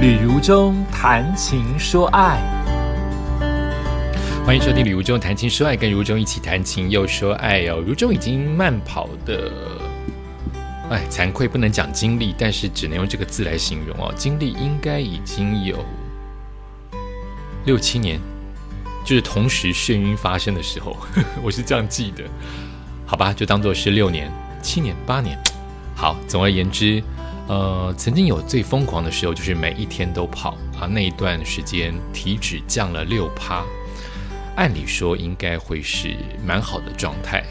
旅如中谈情说爱，欢迎收听《旅如中谈情说爱》，跟如中一起谈情又说爱哦。如中已经慢跑的，哎，惭愧不能讲经历，但是只能用这个字来形容哦。经历应该已经有六七年，就是同时眩晕发生的时候，我是这样记的。好吧，就当做是六年、七年、八年。好，总而言之。呃，曾经有最疯狂的时候，就是每一天都跑啊。那一段时间体脂降了六趴，按理说应该会是蛮好的状态，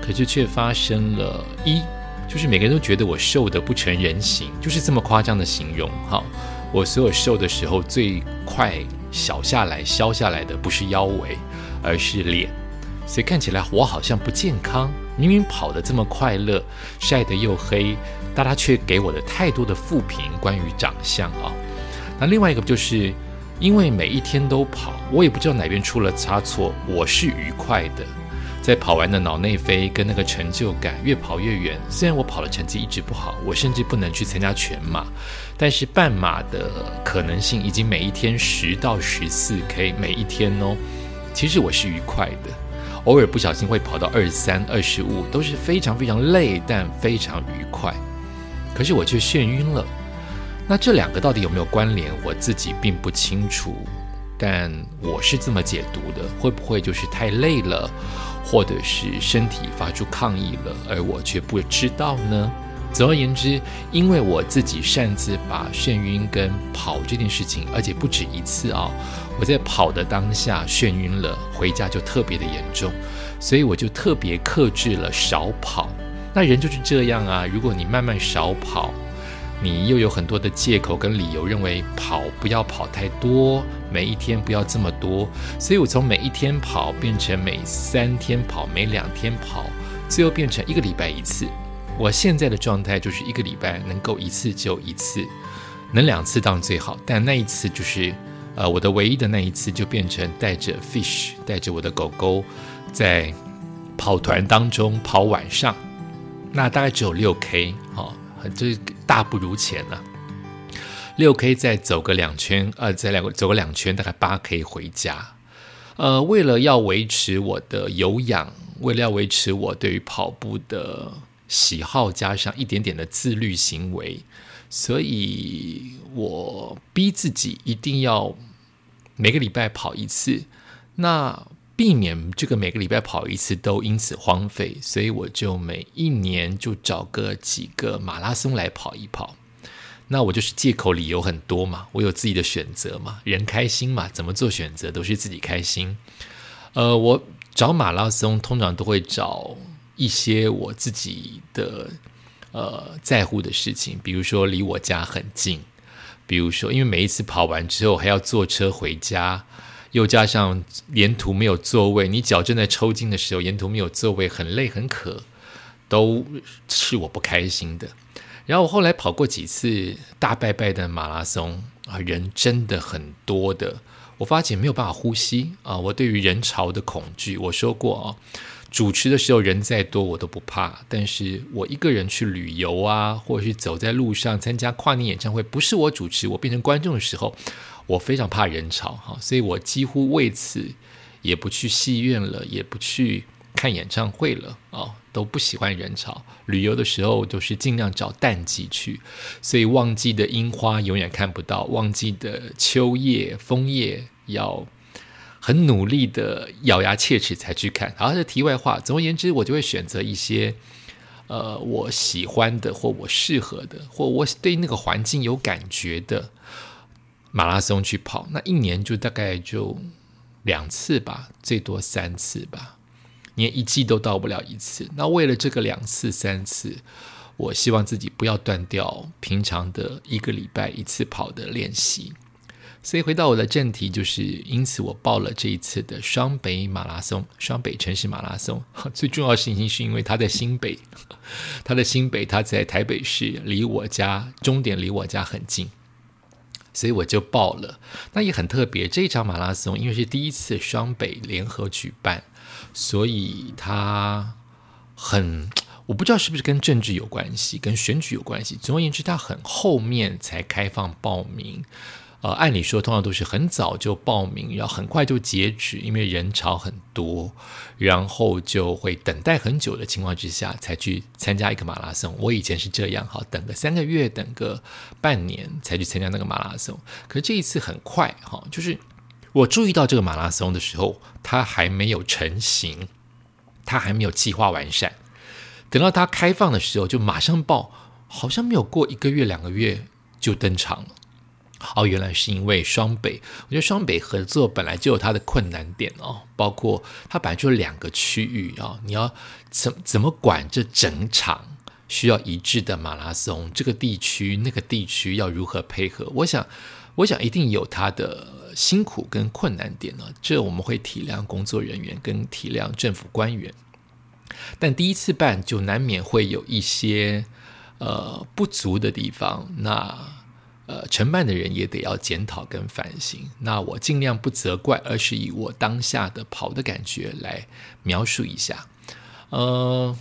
可是却发生了一，就是每个人都觉得我瘦的不成人形，就是这么夸张的形容哈。我所有瘦的时候，最快小下来、消下来的不是腰围，而是脸，所以看起来我好像不健康。明明跑得这么快乐，晒得又黑。大家却给我的太多的负评，关于长相啊。那另外一个就是，因为每一天都跑，我也不知道哪边出了差错。我是愉快的，在跑完的脑内飞跟那个成就感，越跑越远。虽然我跑的成绩一直不好，我甚至不能去参加全马，但是半马的可能性已经每一天十到十四 K，每一天哦。其实我是愉快的，偶尔不小心会跑到二十三、二十五，都是非常非常累，但非常愉快。可是我却眩晕了，那这两个到底有没有关联？我自己并不清楚，但我是这么解读的：会不会就是太累了，或者是身体发出抗议了，而我却不知道呢？总而言之，因为我自己擅自把眩晕跟跑这件事情，而且不止一次啊，我在跑的当下眩晕了，回家就特别的严重，所以我就特别克制了少跑。那人就是这样啊！如果你慢慢少跑，你又有很多的借口跟理由，认为跑不要跑太多，每一天不要这么多。所以我从每一天跑变成每三天跑，每两天跑，最后变成一个礼拜一次。我现在的状态就是一个礼拜能够一次就一次，能两次当然最好。但那一次就是，呃，我的唯一的那一次就变成带着 fish，带着我的狗狗，在跑团当中跑晚上。那大概只有六 K，哈，这大不如前了。六 K 再走个两圈，呃，再两个走个两圈，大概八 K 回家。呃，为了要维持我的有氧，为了要维持我对于跑步的喜好，加上一点点的自律行为，所以我逼自己一定要每个礼拜跑一次。那避免这个每个礼拜跑一次都因此荒废，所以我就每一年就找个几个马拉松来跑一跑。那我就是借口理由很多嘛，我有自己的选择嘛，人开心嘛，怎么做选择都是自己开心。呃，我找马拉松通常都会找一些我自己的呃在乎的事情，比如说离我家很近，比如说因为每一次跑完之后还要坐车回家。又加上沿途没有座位，你脚正在抽筋的时候，沿途没有座位，很累很渴，都是我不开心的。然后我后来跑过几次大拜拜的马拉松啊，人真的很多的，我发现没有办法呼吸啊。我对于人潮的恐惧，我说过啊，主持的时候人再多我都不怕，但是我一个人去旅游啊，或者是走在路上参加跨年演唱会，不是我主持，我变成观众的时候。我非常怕人潮，哈，所以我几乎为此也不去戏院了，也不去看演唱会了，哦，都不喜欢人潮。旅游的时候都是尽量找淡季去，所以旺季的樱花永远看不到，旺季的秋叶枫叶要很努力的咬牙切齿才去看。好，这题外话，总而言之，我就会选择一些呃我喜欢的，或我适合的，或我对那个环境有感觉的。马拉松去跑，那一年就大概就两次吧，最多三次吧，连一季都到不了一次。那为了这个两次三次，我希望自己不要断掉平常的一个礼拜一次跑的练习。所以回到我的正题，就是因此我报了这一次的双北马拉松，双北城市马拉松。最重要的事情是因为它在新北，它的新北，它在台北市，离我家终点离我家很近。所以我就报了，那也很特别。这一场马拉松因为是第一次双北联合举办，所以它很，我不知道是不是跟政治有关系，跟选举有关系。总而言之，它很后面才开放报名。呃，按理说通常都是很早就报名，然后很快就截止，因为人潮很多，然后就会等待很久的情况之下才去参加一个马拉松。我以前是这样，哈，等个三个月，等个半年才去参加那个马拉松。可是这一次很快，哈，就是我注意到这个马拉松的时候，它还没有成型，它还没有计划完善。等到它开放的时候，就马上报，好像没有过一个月、两个月就登场了。哦，原来是因为双北，我觉得双北合作本来就有它的困难点哦，包括它本来就两个区域啊，你要怎怎么管这整场需要一致的马拉松，这个地区那个地区要如何配合？我想，我想一定有它的辛苦跟困难点呢。这我们会体谅工作人员跟体谅政府官员，但第一次办就难免会有一些呃不足的地方，那。呃，承办的人也得要检讨跟反省。那我尽量不责怪，而是以我当下的跑的感觉来描述一下。呃，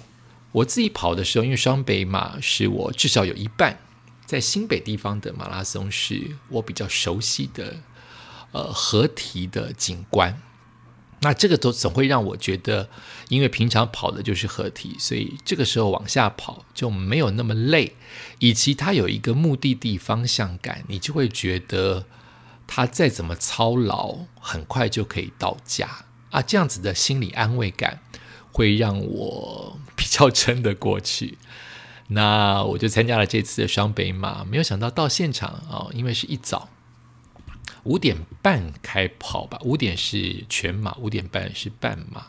我自己跑的时候，因为双北马是我至少有一半在新北地方的马拉松，是我比较熟悉的呃合体的景观。那这个都总会让我觉得，因为平常跑的就是合体，所以这个时候往下跑就没有那么累，以及它有一个目的地方向感，你就会觉得它再怎么操劳，很快就可以到家啊！这样子的心理安慰感会让我比较撑得过去。那我就参加了这次的双北马，没有想到到现场啊，因为是一早。五点半开跑吧，五点是全马，五点半是半马。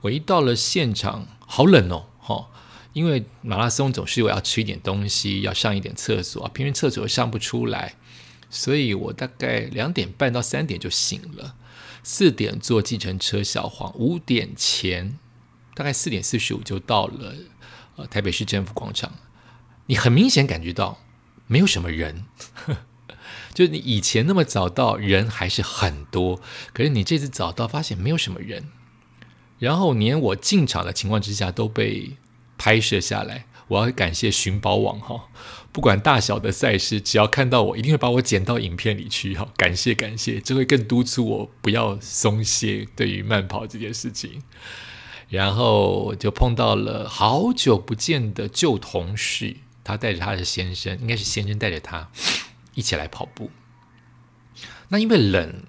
我一到了现场，好冷哦，哈，因为马拉松总是我要吃一点东西，要上一点厕所，偏偏厕所上不出来，所以我大概两点半到三点就醒了，四点坐计程车小黄，五点前大概四点四十五就到了呃台北市政府广场，你很明显感觉到没有什么人。就是你以前那么早到，人还是很多。可是你这次早到，发现没有什么人。然后连我进场的情况之下都被拍摄下来。我要感谢寻宝网哈，不管大小的赛事，只要看到我，一定会把我剪到影片里去哈。感谢感谢，这会更督促我不要松懈对于慢跑这件事情。然后就碰到了好久不见的旧同事，他带着他的先生，应该是先生带着他。一起来跑步。那因为冷，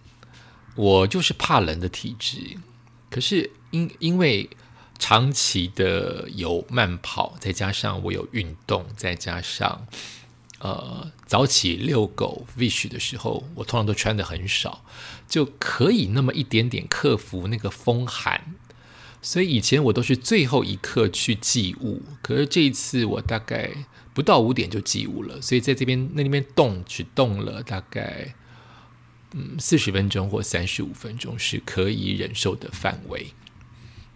我就是怕冷的体质。可是因因为长期的有慢跑，再加上我有运动，再加上呃早起遛狗 fish 的时候，我通常都穿的很少，就可以那么一点点克服那个风寒。所以以前我都是最后一刻去寄物，可是这一次我大概。不到五点就起雾了，所以在这边那边动只动了大概嗯四十分钟或三十五分钟是可以忍受的范围，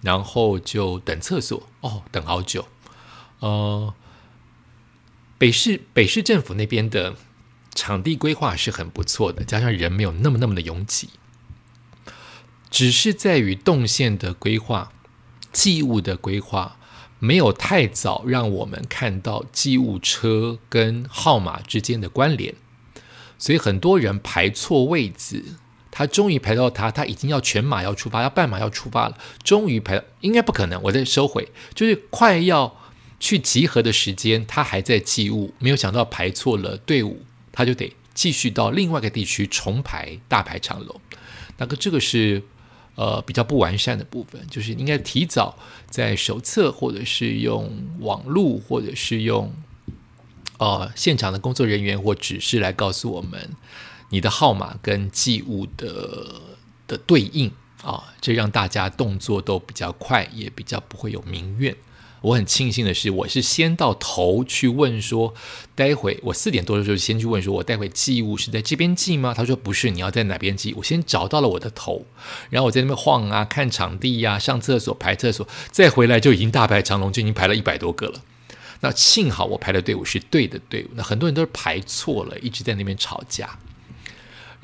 然后就等厕所哦，等好久。呃，北市北市政府那边的场地规划是很不错的，加上人没有那么那么的拥挤，只是在于动线的规划、寄物的规划。没有太早让我们看到机务车跟号码之间的关联，所以很多人排错位置。他终于排到他，他已经要全马要出发，要半马要出发了。终于排，应该不可能，我再收回。就是快要去集合的时间，他还在机务，没有想到排错了队伍，他就得继续到另外一个地区重排，大排长龙。那个这个是。呃，比较不完善的部分，就是应该提早在手册，或者是用网络，或者是用呃现场的工作人员或指示来告诉我们你的号码跟寄物的的对应啊，这让大家动作都比较快，也比较不会有民怨。我很庆幸的是，我是先到头去问说，待会我四点多的时候先去问说，我待会寄物是在这边寄吗？他说不是，你要在哪边寄？我先找到了我的头，然后我在那边晃啊，看场地呀，上厕所排厕所，再回来就已经大排长龙，就已经排了一百多个了。那幸好我排的队伍是对的队伍，那很多人都是排错了，一直在那边吵架。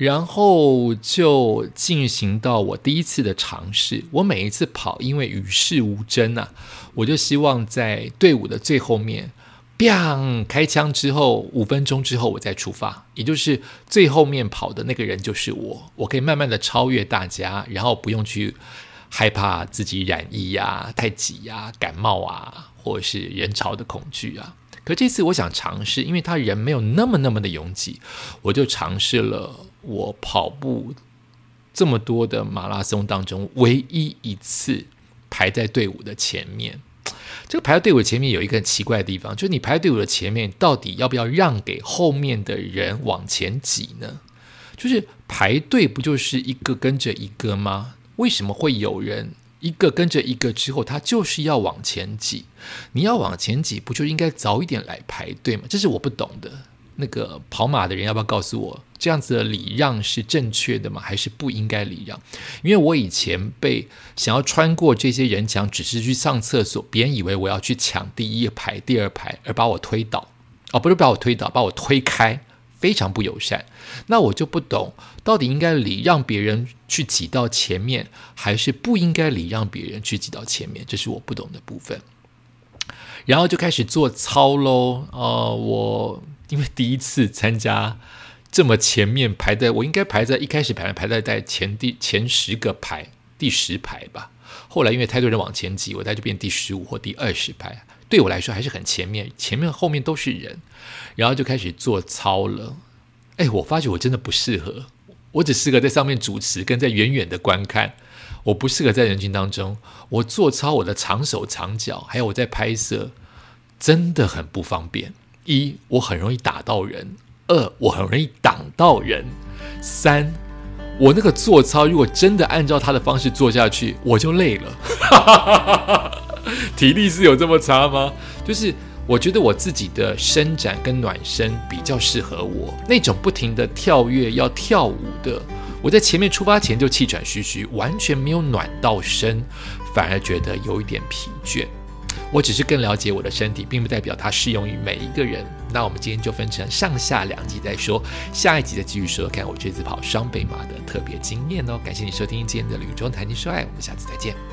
然后就进行到我第一次的尝试。我每一次跑，因为与世无争啊，我就希望在队伍的最后面，bang 开枪之后五分钟之后我再出发，也就是最后面跑的那个人就是我，我可以慢慢的超越大家，然后不用去害怕自己染疫呀、太挤呀、感冒啊，或者是人潮的恐惧啊。可这次我想尝试，因为他人没有那么那么的拥挤，我就尝试了我跑步这么多的马拉松当中唯一一次排在队伍的前面。这个排在队伍前面有一个很奇怪的地方，就是你排在队伍的前面，到底要不要让给后面的人往前挤呢？就是排队不就是一个跟着一个吗？为什么会有人？一个跟着一个之后，他就是要往前挤。你要往前挤，不就应该早一点来排队吗？这是我不懂的。那个跑马的人要不要告诉我，这样子的礼让是正确的吗？还是不应该礼让？因为我以前被想要穿过这些人墙，只是去上厕所，别人以为我要去抢第一排、第二排，而把我推倒。哦，不是把我推倒，把我推开。非常不友善，那我就不懂，到底应该礼让别人去挤到前面，还是不应该礼让别人去挤到前面？这是我不懂的部分。然后就开始做操喽。呃，我因为第一次参加这么前面排在，我应该排在一开始排排在在前第前十个排第十排吧。后来因为太多人往前挤，我在这边第十五或第二十排。对我来说还是很前面，前面后面都是人，然后就开始做操了。哎，我发觉我真的不适合，我只适合在上面主持，跟在远远的观看。我不适合在人群当中。我做操，我的长手长脚，还有我在拍摄，真的很不方便。一，我很容易打到人；二，我很容易挡到人；三，我那个做操，如果真的按照他的方式做下去，我就累了。体力是有这么差吗？就是我觉得我自己的伸展跟暖身比较适合我那种不停的跳跃要跳舞的，我在前面出发前就气喘吁吁，完全没有暖到身，反而觉得有一点疲倦。我只是更了解我的身体，并不代表它适用于每一个人。那我们今天就分成上下两集再说，下一集再继续说看我这次跑双倍马的特别经验哦。感谢你收听今天的旅中谈情说爱，我们下次再见。